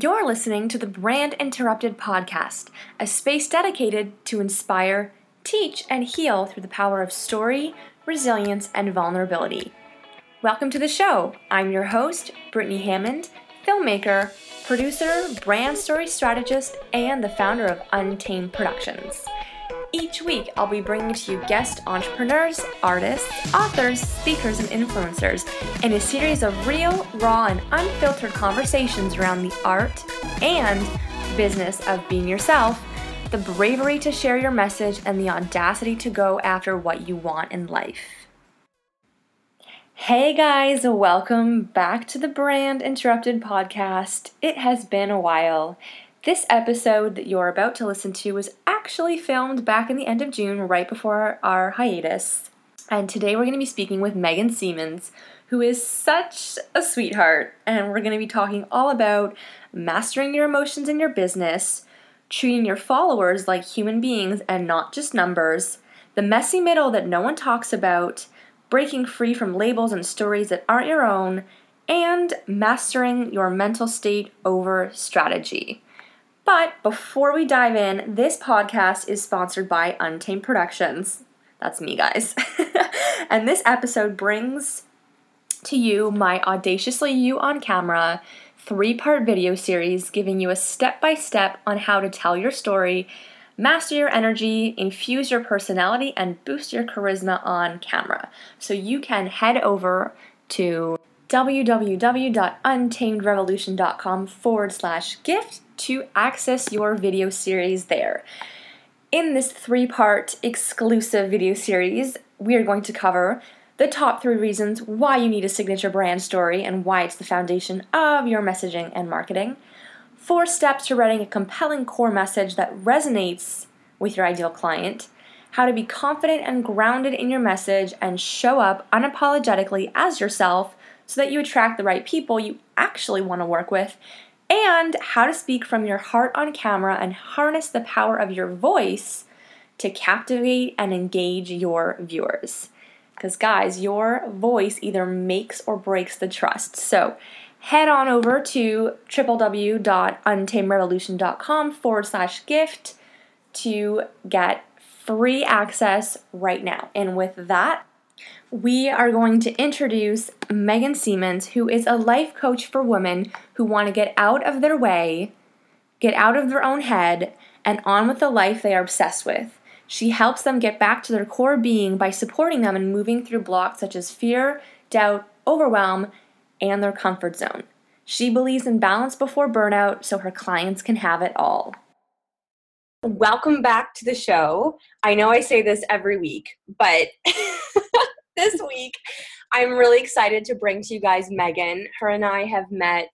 You're listening to the Brand Interrupted podcast, a space dedicated to inspire, teach, and heal through the power of story, resilience, and vulnerability. Welcome to the show. I'm your host, Brittany Hammond, filmmaker, producer, brand story strategist, and the founder of Untamed Productions. Each week, I'll be bringing to you guest entrepreneurs, artists, authors, speakers, and influencers in a series of real, raw, and unfiltered conversations around the art and business of being yourself, the bravery to share your message, and the audacity to go after what you want in life. Hey guys, welcome back to the Brand Interrupted podcast. It has been a while. This episode that you're about to listen to was actually filmed back in the end of June, right before our hiatus. And today we're going to be speaking with Megan Seamans, who is such a sweetheart. And we're going to be talking all about mastering your emotions in your business, treating your followers like human beings and not just numbers, the messy middle that no one talks about, breaking free from labels and stories that aren't your own, and mastering your mental state over strategy. But before we dive in, this podcast is sponsored by Untamed Productions. That's me, guys. and this episode brings to you my Audaciously You on Camera three part video series giving you a step by step on how to tell your story, master your energy, infuse your personality, and boost your charisma on camera. So you can head over to www.untamedrevolution.com forward slash gift to access your video series there. In this three part exclusive video series, we are going to cover the top three reasons why you need a signature brand story and why it's the foundation of your messaging and marketing, four steps to writing a compelling core message that resonates with your ideal client, how to be confident and grounded in your message and show up unapologetically as yourself so that you attract the right people you actually want to work with, and how to speak from your heart on camera and harness the power of your voice to captivate and engage your viewers. Because, guys, your voice either makes or breaks the trust. So, head on over to www.untamedrevolution.com forward slash gift to get free access right now. And with that, we are going to introduce Megan Seamans, who is a life coach for women who want to get out of their way, get out of their own head, and on with the life they are obsessed with. She helps them get back to their core being by supporting them in moving through blocks such as fear, doubt, overwhelm, and their comfort zone. She believes in balance before burnout so her clients can have it all. Welcome back to the show. I know I say this every week, but this week, I'm really excited to bring to you guys Megan. Her and I have met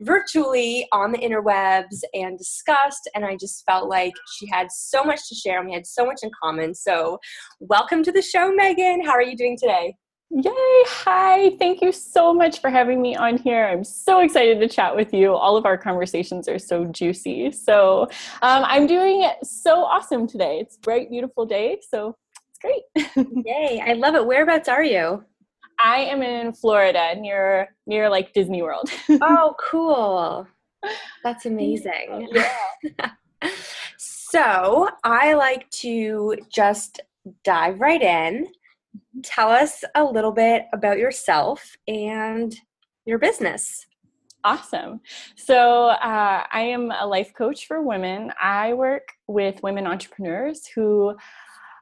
virtually on the interwebs and discussed, and I just felt like she had so much to share and we had so much in common. So, welcome to the show, Megan. How are you doing today? Yay! Hi, thank you so much for having me on here. I'm so excited to chat with you. All of our conversations are so juicy. So, um, I'm doing so awesome today. It's a bright, beautiful day. So, great. Yay, I love it. Whereabouts are you? I am in Florida near near like Disney World. oh, cool. That's amazing. Yeah. so, I like to just dive right in. Tell us a little bit about yourself and your business. Awesome. So, uh, I am a life coach for women. I work with women entrepreneurs who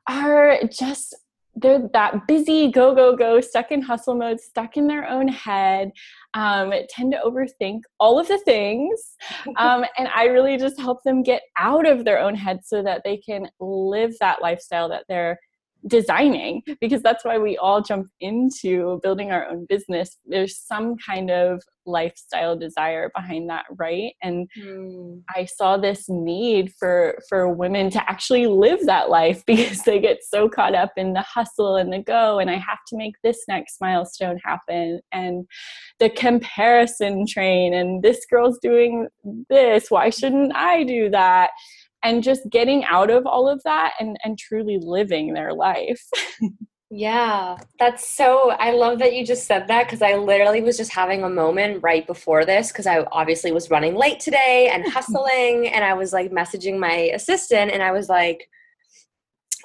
are just they're that busy go go go stuck in hustle mode stuck in their own head um, tend to overthink all of the things um, and i really just help them get out of their own head so that they can live that lifestyle that they're designing because that's why we all jump into building our own business. There's some kind of lifestyle desire behind that right? And mm. i saw this need for for women to actually live that life because they get so caught up in the hustle and the go and i have to make this next milestone happen and the comparison train and this girl's doing this why shouldn't i do that? And just getting out of all of that and and truly living their life Yeah, that's so. I love that you just said that because I literally was just having a moment right before this because I obviously was running late today and hustling, and I was like messaging my assistant, and I was like,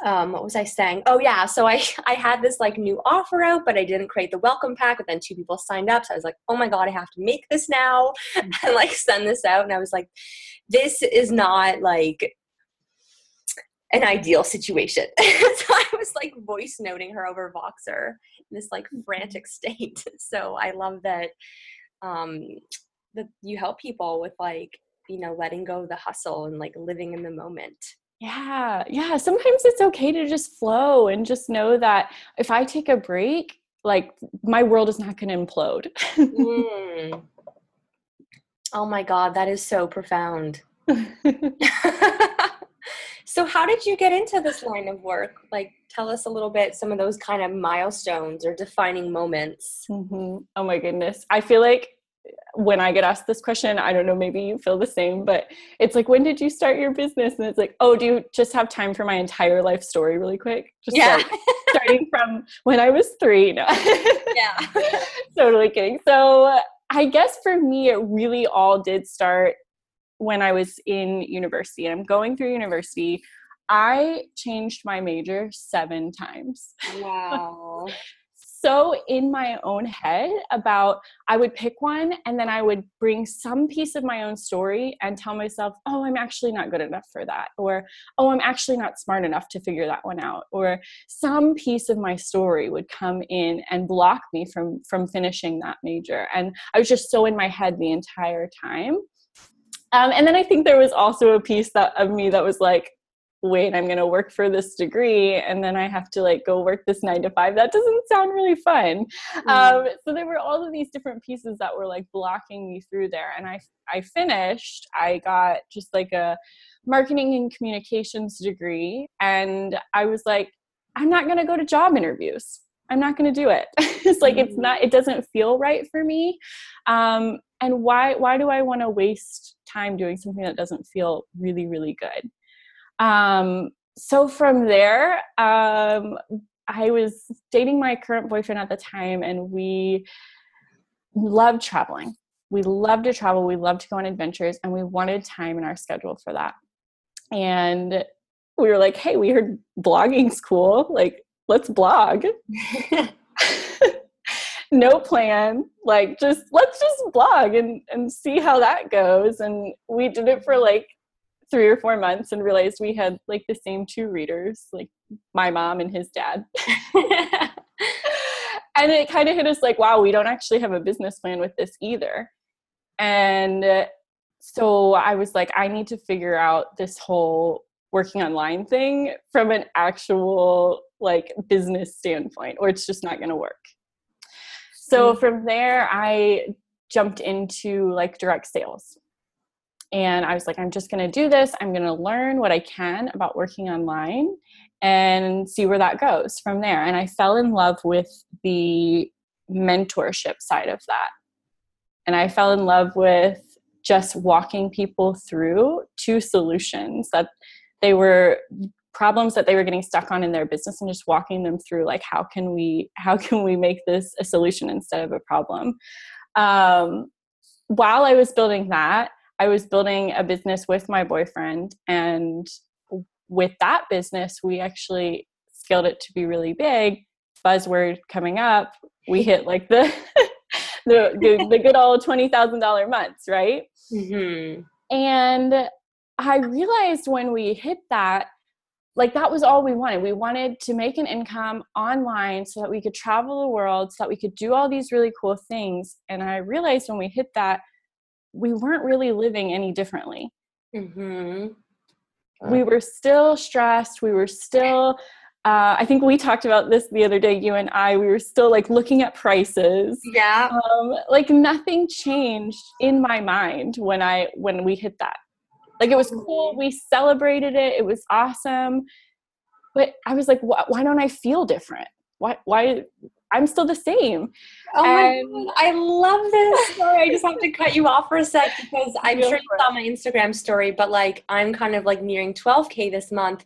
um, what was I saying? Oh yeah, so I I had this like new offer out, but I didn't create the welcome pack. But then two people signed up, so I was like, oh my god, I have to make this now and like send this out. And I was like, this is not like an ideal situation. so I was like voice noting her over Voxer in this like mm-hmm. frantic state. So I love that um that you help people with like, you know, letting go of the hustle and like living in the moment. Yeah. Yeah, sometimes it's okay to just flow and just know that if I take a break, like my world is not going to implode. mm. Oh my god, that is so profound. So, how did you get into this line of work? Like, tell us a little bit some of those kind of milestones or defining moments. Mm-hmm. Oh my goodness. I feel like when I get asked this question, I don't know, maybe you feel the same, but it's like, when did you start your business? And it's like, oh, do you just have time for my entire life story really quick? Just yeah. Like starting from when I was three. No. yeah. totally kidding. So I guess for me, it really all did start when I was in university. And I'm going through university. I changed my major seven times. Wow. so in my own head about I would pick one and then I would bring some piece of my own story and tell myself, "Oh, I'm actually not good enough for that," or "Oh, I'm actually not smart enough to figure that one out," or some piece of my story would come in and block me from from finishing that major. And I was just so in my head the entire time. Um, and then I think there was also a piece that of me that was like, wait, I'm going to work for this degree and then I have to like go work this nine to five. That doesn't sound really fun. Mm. Um, so there were all of these different pieces that were like blocking me through there. And I, I finished, I got just like a marketing and communications degree. And I was like, I'm not going to go to job interviews. I'm not going to do it. it's like, it's not, it doesn't feel right for me. Um, and why, why do I want to waste time doing something that doesn't feel really, really good. Um, so from there, um, I was dating my current boyfriend at the time, and we loved traveling. We loved to travel, we loved to go on adventures, and we wanted time in our schedule for that. And we were like, hey, we heard blogging's cool. Like, let's blog. no plan. Like just let's just blog and and see how that goes. And we did it for like three or four months and realized we had like the same two readers like my mom and his dad. And it kind of hit us like wow we don't actually have a business plan with this either. And uh, so i was like i need to figure out this whole working online thing from an actual like business standpoint or it's just not going to work so mm-hmm. from there, I jumped into like direct sales. And I was like, I'm just going to do this. I'm going to learn what I can about working online and see where that goes from there. And I fell in love with the mentorship side of that. And I fell in love with just walking people through two solutions that they were problems that they were getting stuck on in their business and just walking them through like how can we how can we make this a solution instead of a problem? Um, while i was building that i was building a business with my boyfriend and with that business we actually scaled it to be really big. Buzzword coming up. We hit like the the, the, the, good old $20000 months right? Mm-hmm. and i realized when we hit that like that was all we wanted. We wanted to make an income online so that we could travel the world, so that we could do all these really cool things. And I realized when we hit that, we weren't really living any differently. Mm-hmm. We were still stressed. We were still, uh, I think we talked about this the other day, you and I. We were still like looking at prices. Yeah. Um, like nothing changed in my mind when I when we hit that like it was cool. We celebrated it. It was awesome. But I was like, why, why don't I feel different? Why, why, I'm still the same. Oh and my God, I love this story. I just have to cut you off for a sec because I'm sure you saw my Instagram story, but like I'm kind of like nearing 12k this month,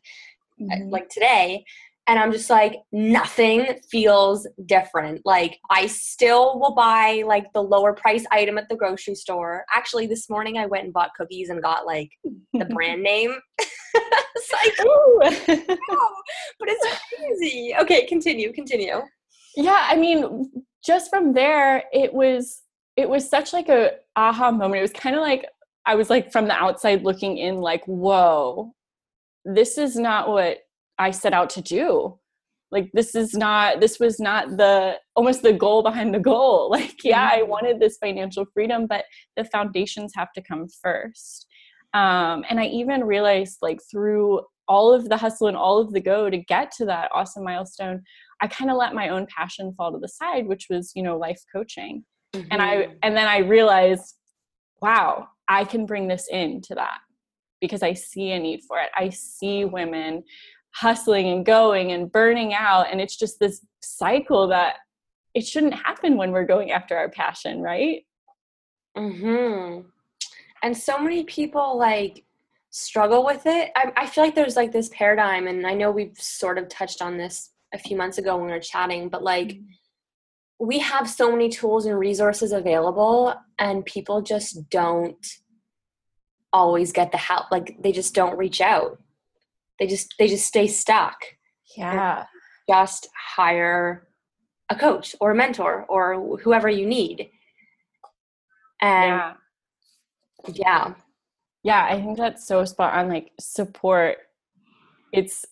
uh, mm-hmm. like today. And I'm just like, nothing feels different. Like, I still will buy like the lower price item at the grocery store. Actually, this morning I went and bought cookies and got like the brand name. it's like, Ooh. Oh, but it's crazy. Okay, continue, continue. Yeah, I mean, just from there, it was it was such like a aha moment. It was kind of like I was like from the outside looking in, like, whoa, this is not what I set out to do. Like this is not this was not the almost the goal behind the goal. Like yeah, I mm-hmm. wanted this financial freedom, but the foundations have to come first. Um, and I even realized like through all of the hustle and all of the go to get to that awesome milestone, I kind of let my own passion fall to the side, which was you know life coaching. Mm-hmm. And I mm-hmm. and then I realized, wow, I can bring this into that because I see a need for it. I see women hustling and going and burning out. And it's just this cycle that it shouldn't happen when we're going after our passion right? Mhm and so many people like struggle with it. I, I feel like there's like this paradigm and i know we've sort of touched on this a few months ago when we were chatting but like mm-hmm. we have so many tools and resources available and people just don't always get the help. Like they just don't reach out they just they just stay stuck. Yeah. just hire a coach or a mentor or whoever you need. And yeah. yeah. Yeah i think that's so spot on like support. It's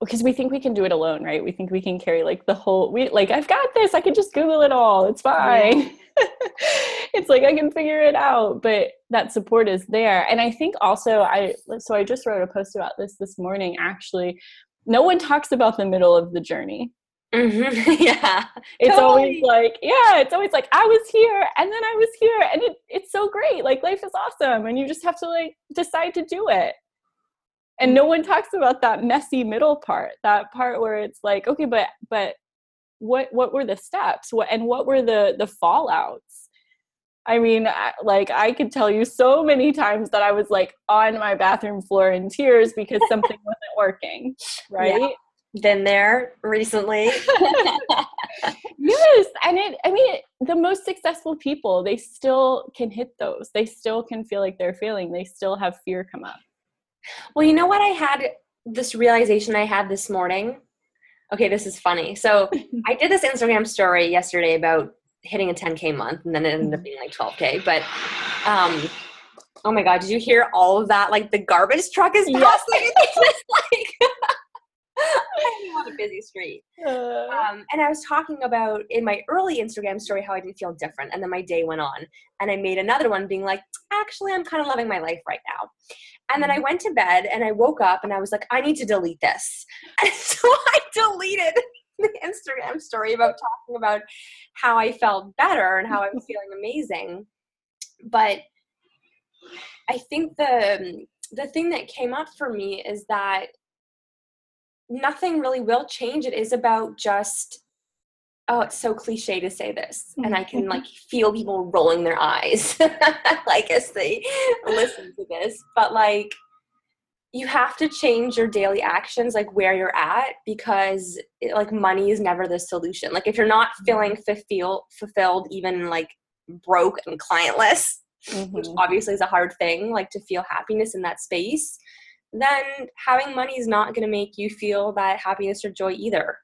because we think we can do it alone right? We think we can carry like the whole we like i've got this i can just google it all it's fine. Yeah. it's like I can figure it out, but that support is there. And I think also I so I just wrote a post about this this morning actually. No one talks about the middle of the journey. Mm-hmm. yeah. It's totally. always like, yeah, it's always like I was here and then I was here and it, it's so great. Like life is awesome and you just have to like decide to do it. And no one talks about that messy middle part, that part where it's like, okay, but but what what were the steps what and what were the the fallouts i mean like i could tell you so many times that i was like on my bathroom floor in tears because something wasn't working right? Yeah. been there recently. Yes and it i mean the most successful people they still can hit those. They still can feel like they're failing. They still have fear come up. Well you know what i had this realization i had this morning? Okay, this is funny. So I did this Instagram story yesterday about hitting a 10k month, and then it ended up being like 12k. But um, oh my god, did you hear all of that? Like the garbage truck is passing. It's like on a busy street. Uh. Um, and I was talking about in my early Instagram story how I didn't feel different, and then my day went on, and I made another one being like, actually, I'm kind of loving my life right now. And then I mm-hmm. went to bed and I woke up and I was like, I need to delete this. And so I deleted the Instagram story about talking about how I felt better and how I was feeling amazing. But I think the the thing that came up for me is that nothing really will change. It is about just oh, it's so cliche to say this, and I can like feel people rolling their eyes like as they listen to this. But like, you have to change your daily actions, like where you're at, because it, like money is never the solution. Like if you're not feeling mm-hmm. fulfilled, fulfilled, even like broke and clientless, mm-hmm. which obviously is a hard thing, like to feel happiness in that space then having money is not going to make you feel that happiness or joy either.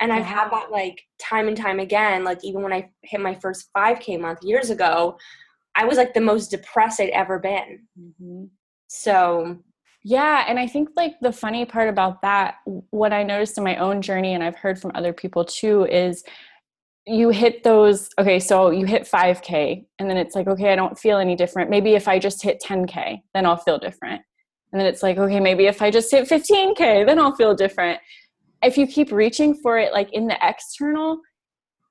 And I've had that like time and time again. Like even when I hit my first 5K month years ago, I was like the most depressed I'd ever been. Mm-hmm. So yeah, and I think like the funny part about that, what I noticed in my own journey, and I've heard from other people too, is you hit those okay so you hit 5k and then it's like okay i don't feel any different. Maybe if i just hit 10k then i'll feel different. And then it's like okay maybe if i just hit 15k then i'll feel different. If you keep reaching for it like in the external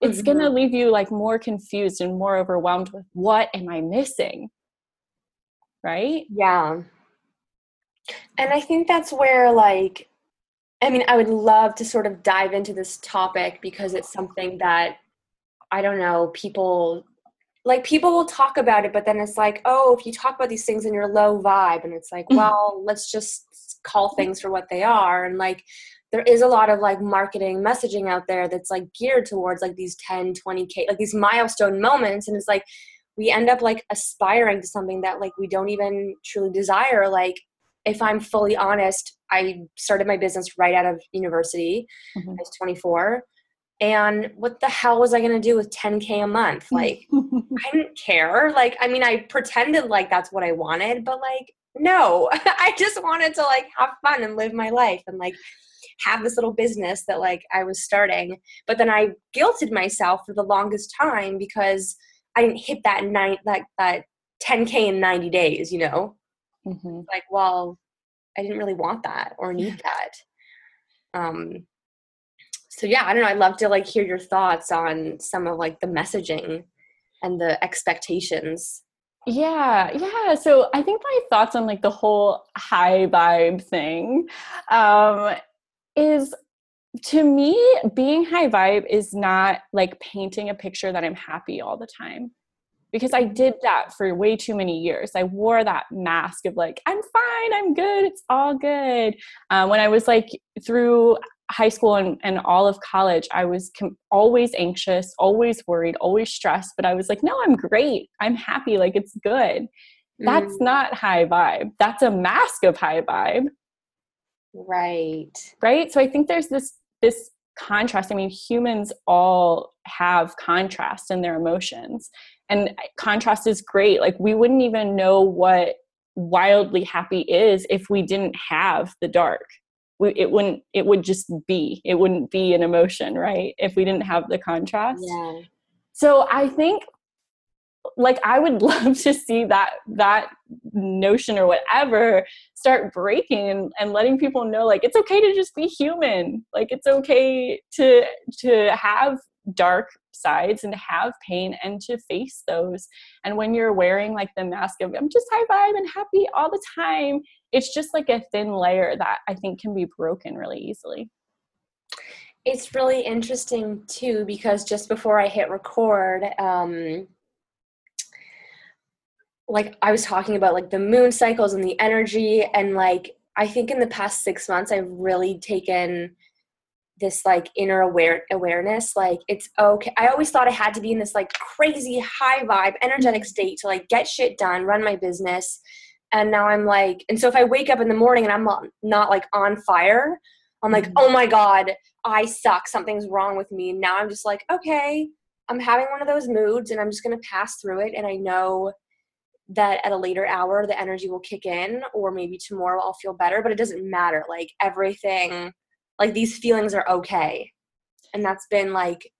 it's mm-hmm. going to leave you like more confused and more overwhelmed with what am i missing? Right? Yeah and i think that's where like i mean i would love to sort of dive into this topic because it's something that i don't know people like people will talk about it but then it's like oh if you talk about these things in your low vibe and it's like mm-hmm. well let's just call things for what they are and like there is a lot of like marketing messaging out there that's like geared towards like these 10 20k like these milestone moments and it's like we end up like aspiring to something that like we don't even truly desire like if i'm fully honest i started my business right out of university. Mm-hmm. i was 24 and what the hell was i going to do with 10k a month? Like i didn't care. Like i mean i pretended like that's what i wanted but like no. I just wanted to like have fun and live my life and like have this little business that like i was starting. But then i guilted myself for the longest time because i didn't hit that night like that 10k in 90 days you know mm-hmm. like well i didn't really want that or need that. Um so yeah i don't know i'd love to like hear your thoughts on some of like the messaging and the expectations. Yeah yeah so i think my thoughts on like the whole high vibe thing um is to me being high vibe is not like painting a picture that i'm happy all the time because i did that for way too many years. I wore that mask of like i'm fine i'm good it's all good. Uh, when i was like through high school and, and all of college i was com- always anxious always worried always stressed but i was like no i'm great i'm happy like it's good. That's mm. not high vibe that's a mask of high vibe. Right. Right? So i think there's this this contrast i mean humans all have contrast in their emotions and contrast is great. Like we wouldn't even know what wildly happy is if we didn't have the dark. We, it wouldn't it would just be it wouldn't be an emotion right if we didn't have the contrast. Yeah. so i think like i would love to see that that notion or whatever start breaking and, and letting people know like it's okay to just be human. Like it's okay to to have dark sides and to have pain and to face those. And when you're wearing like the mask of i'm just high vibe and happy all the time it's just like a thin layer that i think can be broken really easily. It's really interesting too because just before i hit record um like I was talking about like the moon cycles and the energy and like I think in the past 6 months I've really taken this like inner aware awareness like it's okay I always thought I had to be in this like crazy high vibe energetic mm-hmm. state to like get shit done run my business and now I'm like and so if I wake up in the morning and I'm not, not like on fire I'm like mm-hmm. oh my god I suck something's wrong with me now I'm just like okay I'm having one of those moods and I'm just going to pass through it and I know that at a later hour the energy will kick in or maybe tomorrow I'll feel better, but it doesn't matter. Like everything, like these feelings are okay. And that's been like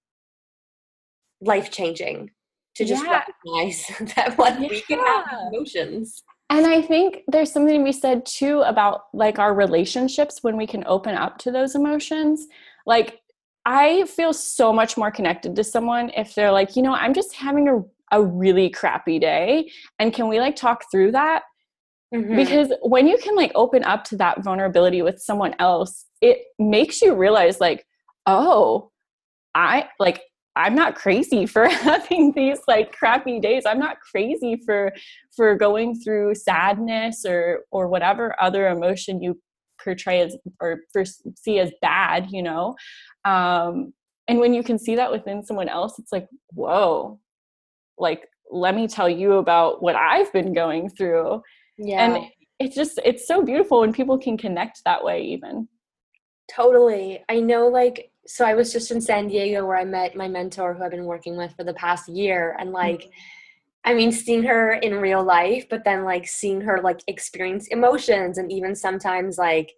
life changing to just yeah. recognize that what yeah. we can have emotions. And I think there's something to be said too about like our relationships when we can open up to those emotions. Like I feel so much more connected to someone if they're like, you know, I'm just having a a really crappy day and can we like talk through that mm-hmm. because when you can like open up to that vulnerability with someone else it makes you realize like oh i like i'm not crazy for having these like crappy days. I'm not crazy for for going through sadness or or whatever other emotion you portray as or see as bad you know? Um and when you can see that within someone else it's like whoa. Like let me tell you about what i've been going through. Yeah. and it's just it's so beautiful when people can connect that way even totally i know like so i was just in san diego where i met my mentor who i've been working with for the past year and like mm-hmm. I mean, seeing her in real life, but then like seeing her like experience emotions and even sometimes like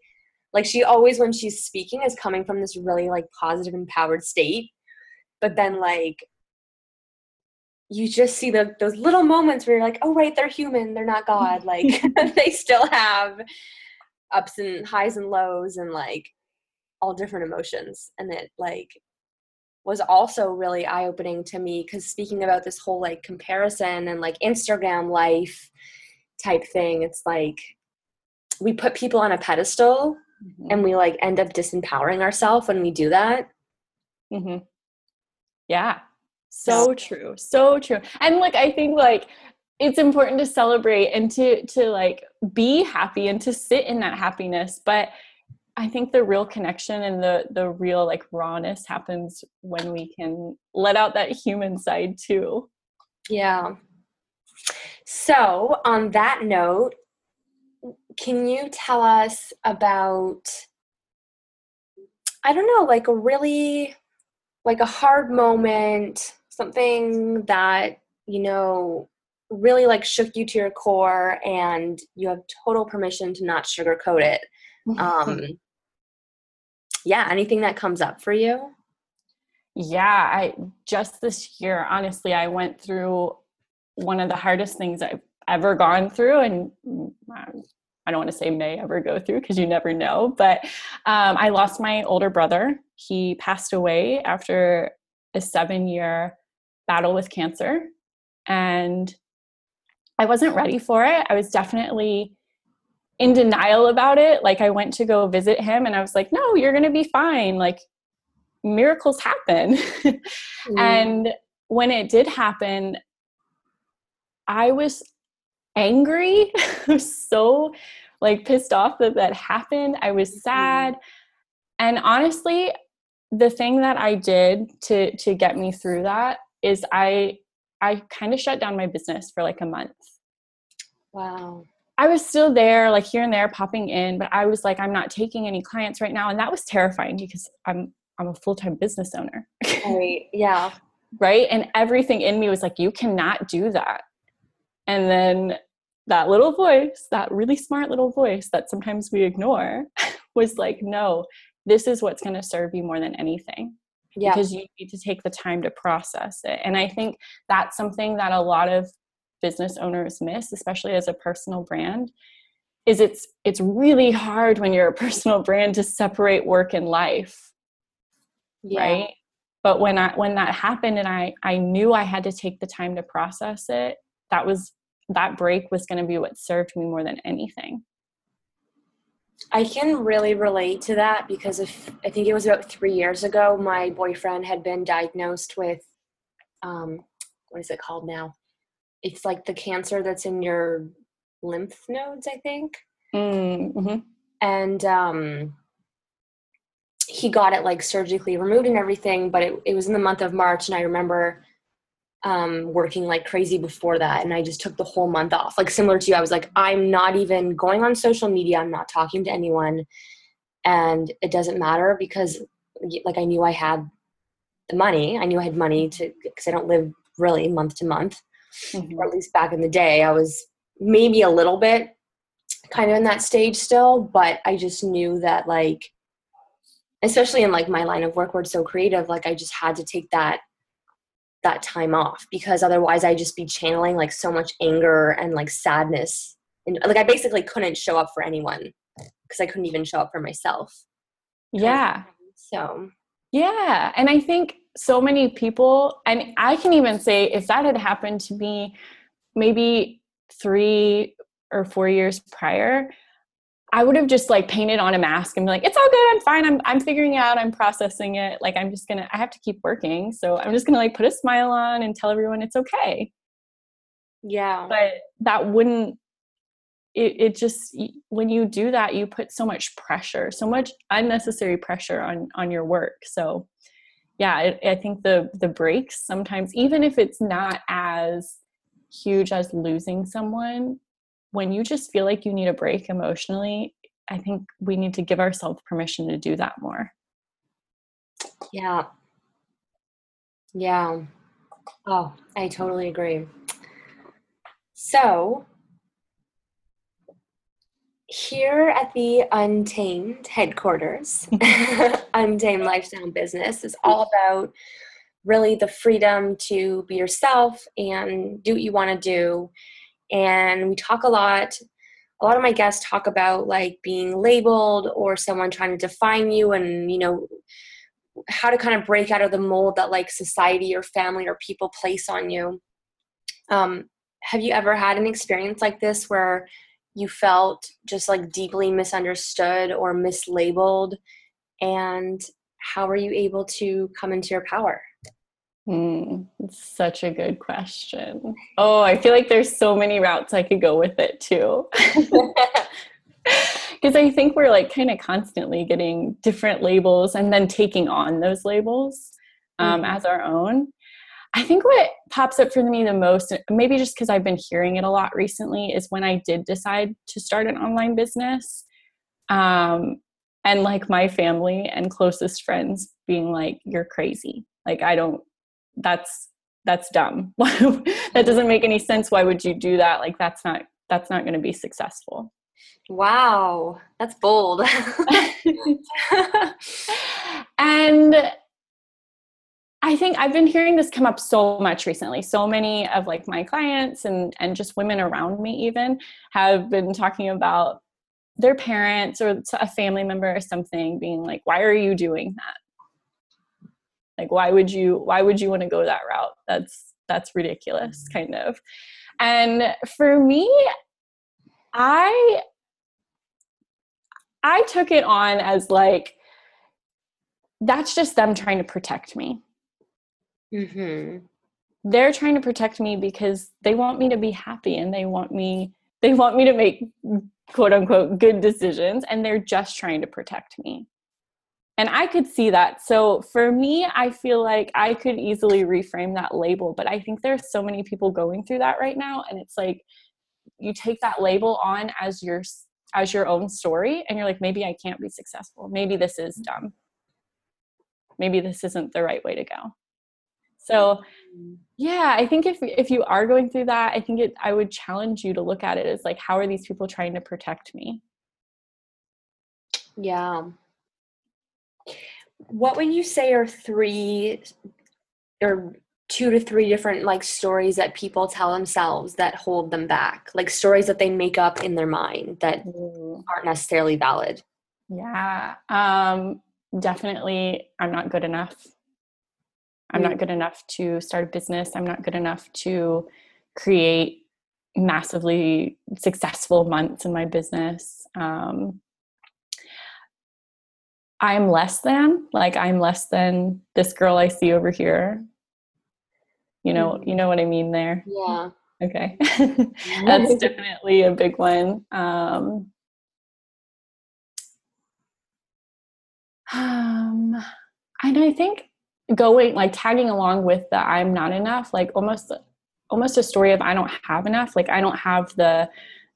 like she always when she's speaking is coming from this really like positive empowered state but then like you just see the, those little moments where you're like, oh, right, they're human. They're not God. Like, they still have ups and highs and lows and like all different emotions. And it like was also really eye opening to me because speaking about this whole like comparison and like Instagram life type thing, it's like we put people on a pedestal mm-hmm. and we like end up disempowering ourselves when we do that. Mm-hmm. Yeah, so true so true and like i think like it's important to celebrate and to to like be happy and to sit in that happiness but I think the real connection and the the real like rawness happens when we can let out that human side too. Yeah. So, on that note, can you tell us about I don't know, like a really like a hard moment, something that, you know, really like shook you to your core and you have total permission to not sugarcoat it. Um yeah, anything that comes up for you? Yeah, I just this year, honestly, I went through one of the hardest things I've ever gone through and mm, I don't want to say may ever go through because you never know. But um, I lost my older brother. He passed away after a seven year battle with cancer. And I wasn't ready for it. I was definitely in denial about it. Like, I went to go visit him and I was like, no, you're going to be fine. Like, miracles happen. mm. And when it did happen, I was angry. I was so like pissed off that that happened. I was mm-hmm. sad. And honestly, the thing that I did to to get me through that is I I kind of shut down my business for like a month. Wow. I was still there, like here and there, popping in, but I was like, I'm not taking any clients right now, and that was terrifying because I'm I'm a full time business owner. Right. Yeah. right. And everything in me was like, you cannot do that. And then that little voice, that really smart little voice that sometimes we ignore, was like, no, this is what's going to serve you more than anything. Yeah. Because you need to take the time to process it. And I think that's something that a lot of business owners miss, especially as a personal brand, is it's it's really hard when you're a personal brand to separate work and life. Yeah. Right? But when I when that happened and I I knew I had to take the time to process it, that was that break was going to be what served me more than anything. I can really relate to that because if I think it was about three years ago, my boyfriend had been diagnosed with um, what is it called now? It's like the cancer that's in your lymph nodes, I think. Mm-hmm. And um, he got it like surgically removed and everything, but it, it was in the month of March, and I remember um, working like crazy before that and i just took the whole month off like similar to you i was like i'm not even going on social media i'm not talking to anyone and it doesn't matter because like i knew i had the money i knew i had money to because i don't live really month to month mm-hmm. or at least back in the day i was maybe a little bit kind of in that stage still but i just knew that like especially in like my line of work where it's so creative like i just had to take that that time off because otherwise I'd just be channeling like so much anger and like sadness and like I basically couldn't show up for anyone because I couldn't even show up for myself. Yeah. So, yeah, and I think so many people and I can even say if that had happened to me maybe 3 or 4 years prior, I would have just like painted on a mask and be like, it's all good, I'm fine, I'm I'm figuring it out, I'm processing it. Like I'm just gonna I have to keep working. So I'm just gonna like put a smile on and tell everyone it's okay. Yeah. But that wouldn't it, it just when you do that you put so much pressure so much unnecessary pressure on on your work so yeah I, I think the the breaks sometimes even if it's not as huge as losing someone when you just feel like you need a break emotionally, I think we need to give ourselves permission to do that more. Yeah. Yeah. Oh, I totally agree. So, here at the Untamed headquarters, Untamed Lifestyle Business is all about really the freedom to be yourself and do what you want to do. And we talk a lot a lot of my guests talk about like being labeled or someone trying to define you and you know how to kind of break out of the mold that like society or family or people place on you. Um, have you ever had an experience like this where you felt just like deeply misunderstood or mislabeled and how were you able to come into your power Mm, such a good question. Oh, I feel like there's so many routes I could go with it too. because I think we're like kind of constantly getting different labels and then taking on those labels um, mm-hmm. as our own. I think what pops up for me the most, maybe just because I've been hearing it a lot recently, is when I did decide to start an online business. Um, and like my family and closest friends being like, you're crazy. Like, I don't, that's, that's dumb. that doesn't make any sense. Why would you do that? Like, that's not, that's not going to be successful. Wow, that's bold. and I think I've been hearing this come up so much recently. So many of like my clients and and just women around me even have been talking about their parents or a family member or something being like, "Why are you doing that? Like, why would you why would you want to go that route? That's that's ridiculous, mm-hmm. kind of." And for me, I I took it on as like that's just them trying to protect me Mm-hmm. They're trying to protect me because they want me to be happy and they want me they want me to make quote unquote good decisions and they're just trying to protect me. And I could see that. So for me, I feel like I could easily reframe that label, but I think there's so many people going through that right now and it's like you take that label on as your as your own story and you're like maybe I can't be successful. Maybe this is dumb. Maybe this isn't the right way to go. So yeah, I think if if you are going through that, I think it I would challenge you to look at it as like how are these people trying to protect me? Yeah. What would you say are three or two to three different like stories that people tell themselves that hold them back? Like stories that they make up in their mind that mm. aren't necessarily valid. Yeah. Um definitely I'm not good enough. I'm not mm. good enough to start a business. I'm not good enough to create massively successful months in my business. Um, I'm less than, like I'm less than this girl I see over here. You know, you know what I mean there. Yeah. Okay. That's definitely a big one. Um, um, and I think going like tagging along with the i'm not enough like almost almost a story of i don't have enough. Like i don't have the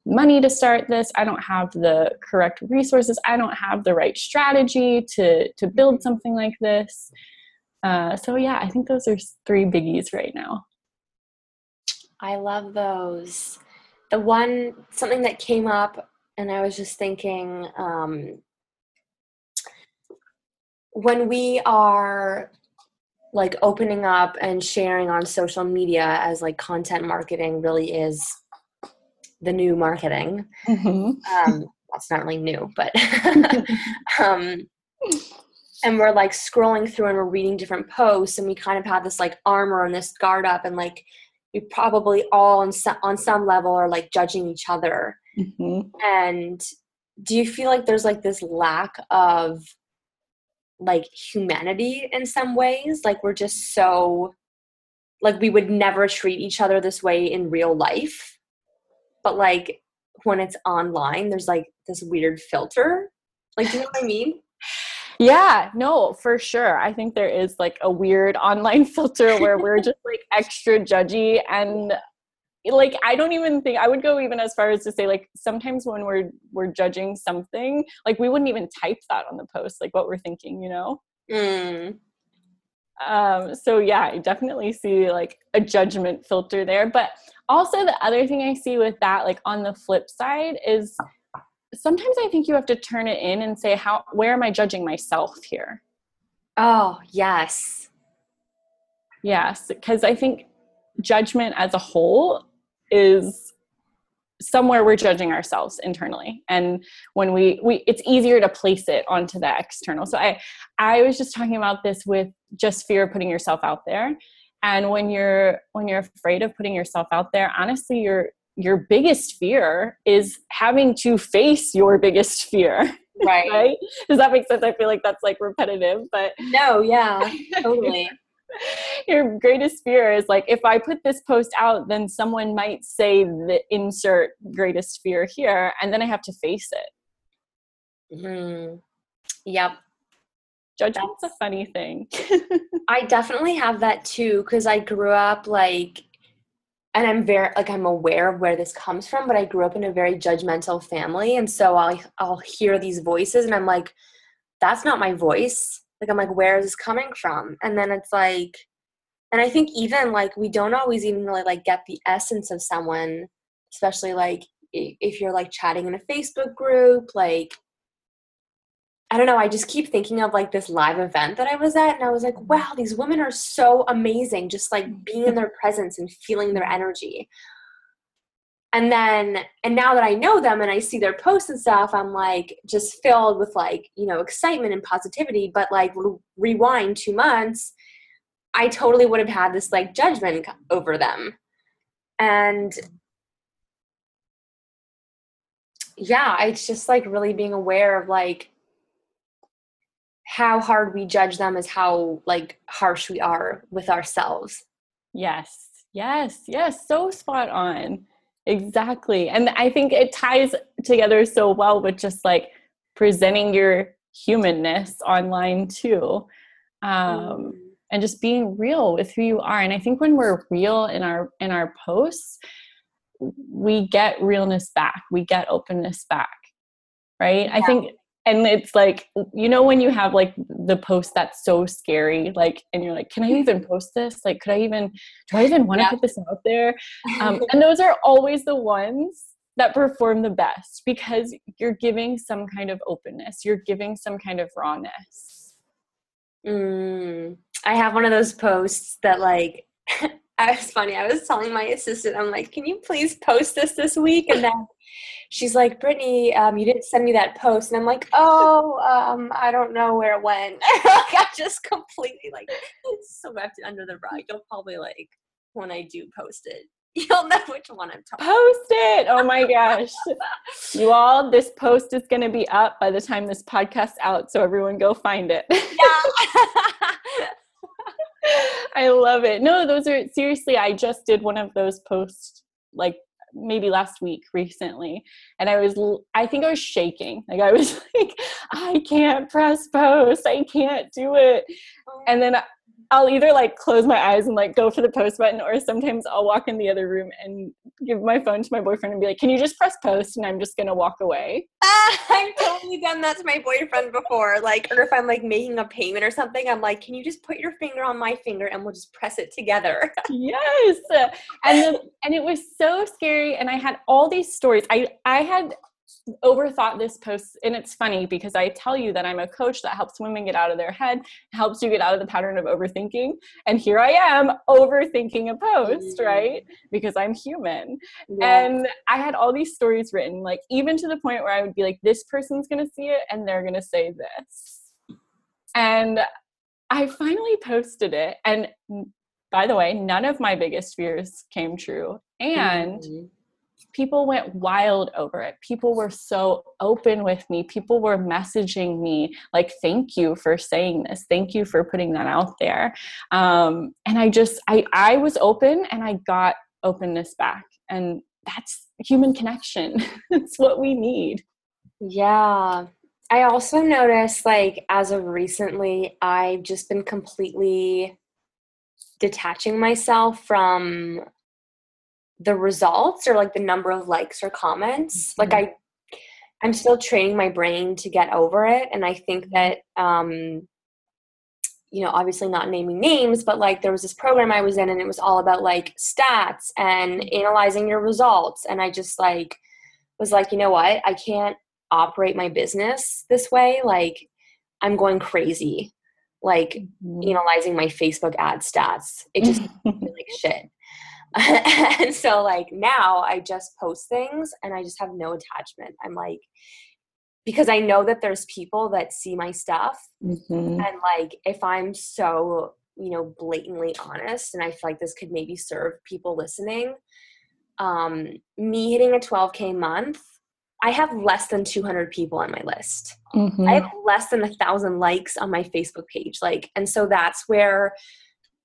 money to start this. I don't have the correct resources. I don't have the right strategy to to build something like this. Uh, so yeah i think those are three biggies right now. I love those. The one something that came up and i was just thinking um, when we are like opening up and sharing on social media as like content marketing really is the new marketing. Mm-hmm. Um, that's not really new, but um, and we're like scrolling through and we're reading different posts and we kind of have this like armor and this guard up and like we probably all on some, on some level are like judging each other. Mm-hmm. And do you feel like there's like this lack of like humanity in some ways like we're just so like we would never treat each other this way in real life. But like when it's online there's like this weird filter. Like do you know what i mean? Yeah no for sure. I think there is like a weird online filter where we're just like extra judgy and like i don't even think i would go even as far as to say like sometimes when we're we're judging something like we wouldn't even type that on the post like what we're thinking you know? Mm. um so yeah i definitely see like a judgment filter there but also the other thing i see with that like on the flip side is sometimes i think you have to turn it in and say how where am i judging myself here? Oh yes. Yes because i think judgment as a whole is somewhere we're judging ourselves internally. And when we we it's easier to place it onto the external. So i i was just talking about this with just fear of putting yourself out there. And when you're when you're afraid of putting yourself out there honestly your your biggest fear is having to face your biggest fear. Right. Right? Does that make sense? I feel like that's like repetitive but no yeah totally your greatest fear is like if i put this post out then someone might say the insert greatest fear here and then i have to face it Mm-hmm. Yep. Judgment's That's, a funny thing. I definitely have that too because I grew up like, and I'm very like I'm aware of where this comes from, but I grew up in a very judgmental family, and so I'll I'll hear these voices, and I'm like, that's not my voice. Like I'm like, where is this coming from? And then it's like, and I think even like we don't always even really like get the essence of someone, especially like if you're like chatting in a Facebook group, like I don't know, I just keep thinking of like this live event that I was at, and I was like, wow, these women are so amazing, just like being in their presence and feeling their energy. And then, and now that I know them and I see their posts and stuff, I'm like just filled with like, you know, excitement and positivity. But like, rewind two months, I totally would have had this like judgment over them. And yeah, it's just like really being aware of like how hard we judge them is how like harsh we are with ourselves. Yes. Yes. Yes. So spot on. Exactly. And I think it ties together so well with just like presenting your humanness online too. Um, mm. and just being real with who you are. And I think when we're real in our in our posts, we get realness back. We get openness back. Right? Yeah. I think and it's like you know when you have like the post that's so scary like and you're like can i even post this like could i even do i even want to yeah. put this out there um, and those are always the ones that perform the best because you're giving some kind of openness you're giving some kind of rawness mm, i have one of those posts that like I was funny. I was telling my assistant, I'm like, can you please post this this week? And then she's like, Brittany, um, you didn't send me that post. And I'm like, oh, um, I don't know where it went. like, I just completely like swept it under the rug. You'll probably like, when I do post it, you'll know which one I'm talking Post it. Oh my gosh. you all, this post is going to be up by the time this podcast's out. So everyone go find it. Yeah. I love it. No, those are seriously, I just did one of those posts like maybe last week recently and i was i think i was shaking. Like i was like i can't press post. I can't do it. Oh. And then I'll either like close my eyes and like go for the post button, or sometimes I'll walk in the other room and give my phone to my boyfriend and be like, "Can you just press post?" And I'm just gonna walk away. Uh, I've totally done that to my boyfriend before. Like, or if I'm like making a payment or something, I'm like, "Can you just put your finger on my finger and we'll just press it together?" yes, and the, and it was so scary. And I had all these stories. I I had overthought this post and it's funny because i tell you that i'm a coach that helps women get out of their head helps you get out of the pattern of overthinking and here i am overthinking a post mm-hmm. right because i'm human yeah. and i had all these stories written like even to the point where i would be like this person's going to see it and they're going to say this and i finally posted it and by the way none of my biggest fears came true and mm-hmm people went wild over it. People were so open with me. People were messaging me like, "Thank you for saying this. Thank you for putting that out there." Um, and I just, I, I was open, and I got openness back, and that's human connection. it's what we need. Yeah. I also noticed, like, as of recently, I've just been completely detaching myself from the results or like the number of likes or comments. Mm-hmm. Like I I'm still training my brain to get over it and I think mm-hmm. that um you know, obviously not naming names, but like there was this program I was in and it was all about like stats and mm-hmm. analyzing your results and I just like was like, you know what? I can't operate my business this way. Like I'm going crazy like mm-hmm. analyzing my Facebook ad stats. It just like shit. and so like now I just post things and I just have no attachment. I'm like because I know that there's people that see my stuff mm-hmm. and like if I'm so, you know, blatantly honest and I feel like this could maybe serve people listening, um me hitting a 12k month I have less than 200 people on my list. Mm-hmm. I have less than a thousand likes on my Facebook page. Like, and so that's where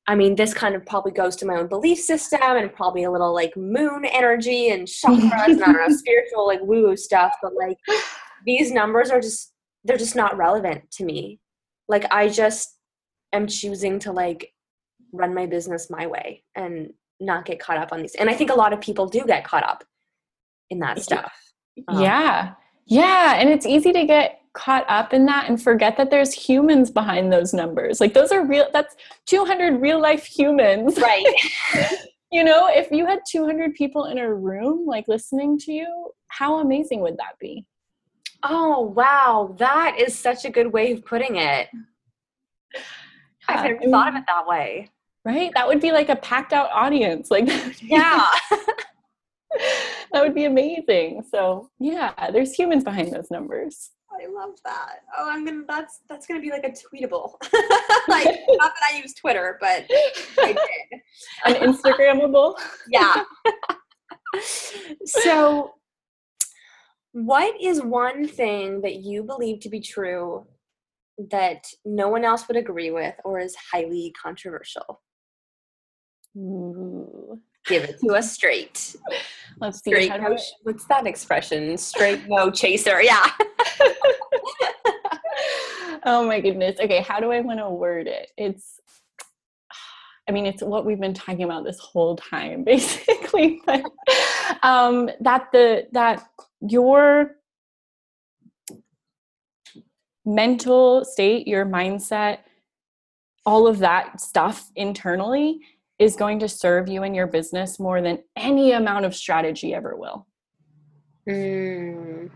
I mean, this kind of probably goes to my own belief system and probably a little like moon energy and chakras and I don't know, spiritual like woo woo stuff. But like these numbers are just they're just not relevant to me. Like I just am choosing to like run my business my way and not get caught up on these. And I think a lot of people do get caught up in that stuff. Um, yeah. Yeah. And it's easy to get caught up in that and forget that there's humans behind those numbers. Like those are real, that's 200 real life humans. Right. you know, if you had 200 people in a room like listening to you, how amazing would that be? Oh, wow. That is such a good way of putting it. Yeah, I've never I mean, thought of it that way. Right? That would be like a packed out audience. Like, yeah. that would be amazing. So, yeah, there's humans behind those numbers. I love that. Oh, I'm gonna. That's that's gonna be like a tweetable. like not that I use Twitter, but I did. An Instagrammable. yeah. so, what is one thing that you believe to be true that no one else would agree with, or is highly controversial? Ooh. Give it to us straight. Let's see. Straight no, what's that expression? Straight no chaser. Yeah. oh my goodness. Okay, how do I want to word it? It's I mean, it's what we've been talking about this whole time, basically. But um, that the that your mental state, your mindset, all of that stuff internally is going to serve you in your business more than any amount of strategy ever will. Mm.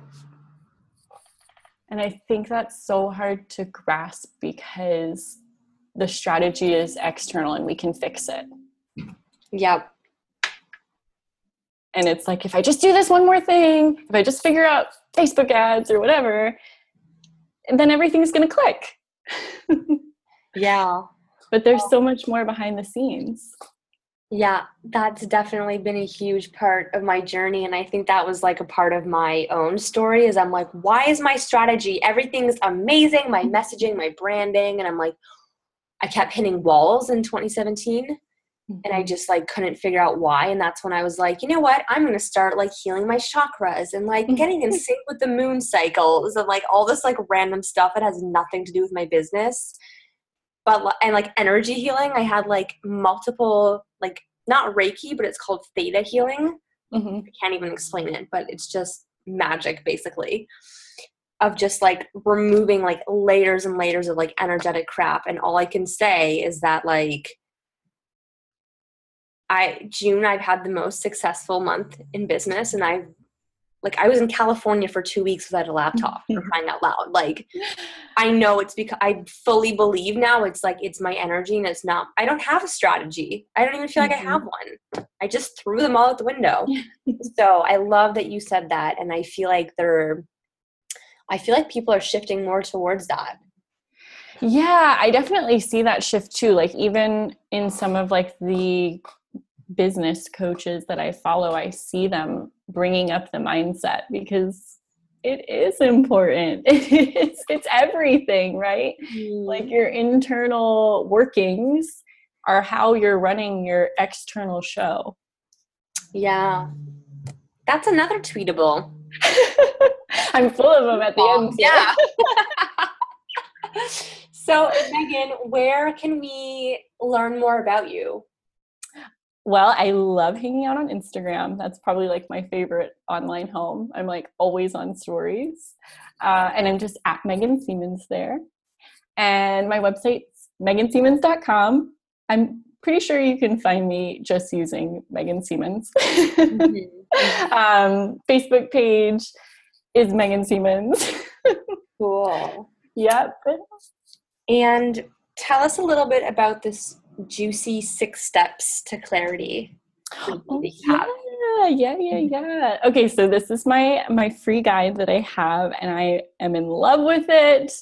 And I think that's so hard to grasp because the strategy is external and we can fix it. Yep. And it's like, if I just do this one more thing, if I just figure out Facebook ads or whatever, and then everything's going to click. yeah but there's so much more behind the scenes yeah that's definitely been a huge part of my journey and i think that was like a part of my own story is i'm like why is my strategy everything's amazing my messaging my branding and i'm like i kept hitting walls in 2017 mm-hmm. and i mm-hmm. just like couldn't figure out why and that's when i was like you know what i'm going to start like healing my chakras and like getting in sync with the moon cycles and like all this like random stuff that has nothing to do with my business but and like energy healing i had like multiple like not reiki but it's called theta healing mm-hmm. i can't even explain it but it's just magic basically of just like removing like layers and layers of like energetic crap and all i can say is that like i june i've had the most successful month in business and i've like I was in California for two weeks without a laptop for crying out loud. Like I know it's because I fully believe now it's like it's my energy and it's not I don't have a strategy. I don't even feel like mm-hmm. I have one. I just threw them all out the window. so I love that you said that and I feel like they're I feel like people are shifting more towards that. Yeah, I definitely see that shift too. Like even in some of like the business coaches that I follow, I see them bringing up the mindset because it is important. It's it's everything, right? Mm. Like your internal workings are how you're running your external show. Yeah. That's another tweetable. I'm full of them at the end. Yeah. so, Megan, where can we learn more about you? Well, I love hanging out on Instagram. That's probably like my favorite online home. I'm like always on stories. Uh, and I'm just at Megan Seamans there. And my website's meganseamans.com. I'm pretty sure you can find me just using Megan Seamans. mm-hmm. um, Facebook page is Megan Seamans. cool. Yep. And tell us a little bit about this juicy six steps to clarity. Oh, yeah, yeah, yeah, yeah. Okay, so this is my my free guide that I have, and I am in love with it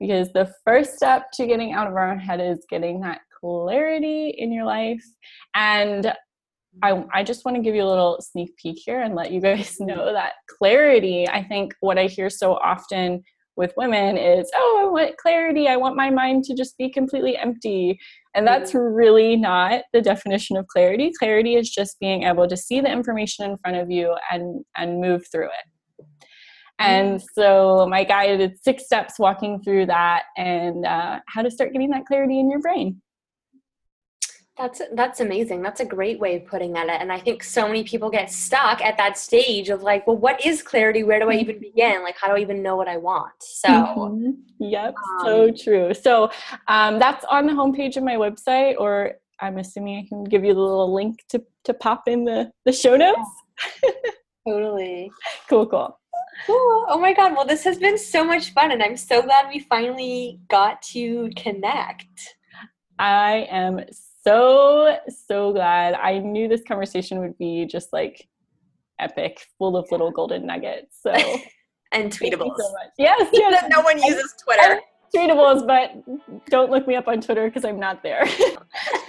because the first step to getting out of our own head is getting that clarity in your life. And I, I just want to give you a little sneak peek here and let you guys know that clarity, I think what I hear so often with women is, oh, I want clarity. I want my mind to just be completely empty. And that's really not the definition of clarity. Clarity is just being able to see the information in front of you and, and move through it. And so my guide did six steps walking through that and uh, how to start getting that clarity in your brain. That's that's amazing. That's a great way of putting at it. And I think so many people get stuck at that stage of like, well, what is clarity? Where do I even begin? Like, how do I even know what I want? So, mm-hmm. yep, um, so true. So, um, that's on the homepage of my website, or I'm assuming I can give you the little link to to pop in the the show notes. totally. Cool, cool. Cool. Oh my god. Well, this has been so much fun, and I'm so glad we finally got to connect. I am so, so glad. I knew this conversation would be just like epic, full of little golden nuggets. So and tweetables. So yes, yes. no one uses Twitter. tweetables, but don't look me up on Twitter because I'm not there.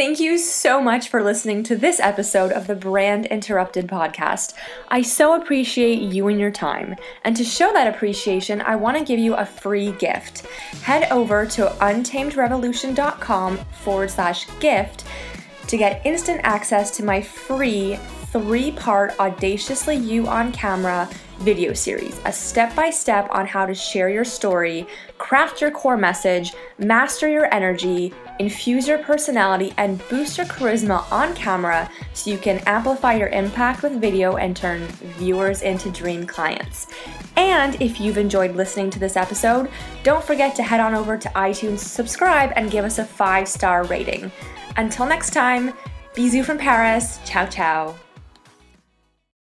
Thank you so much for listening to this episode of the Brand Interrupted podcast. I so appreciate you and your time. And to show that appreciation, I want to give you a free gift. Head over to untamedrevolution.com forward slash gift to get instant access to my free three part Audaciously You on Camera video series, a step by step on how to share your story, craft your core message, master your energy, infuse your personality, and boost your charisma on camera so you can amplify your impact with video and turn viewers into dream clients. And if you've enjoyed listening to this episode, don't forget to head on over to iTunes, subscribe, and give us a five star rating. Until next time, bisous from Paris. Ciao, ciao.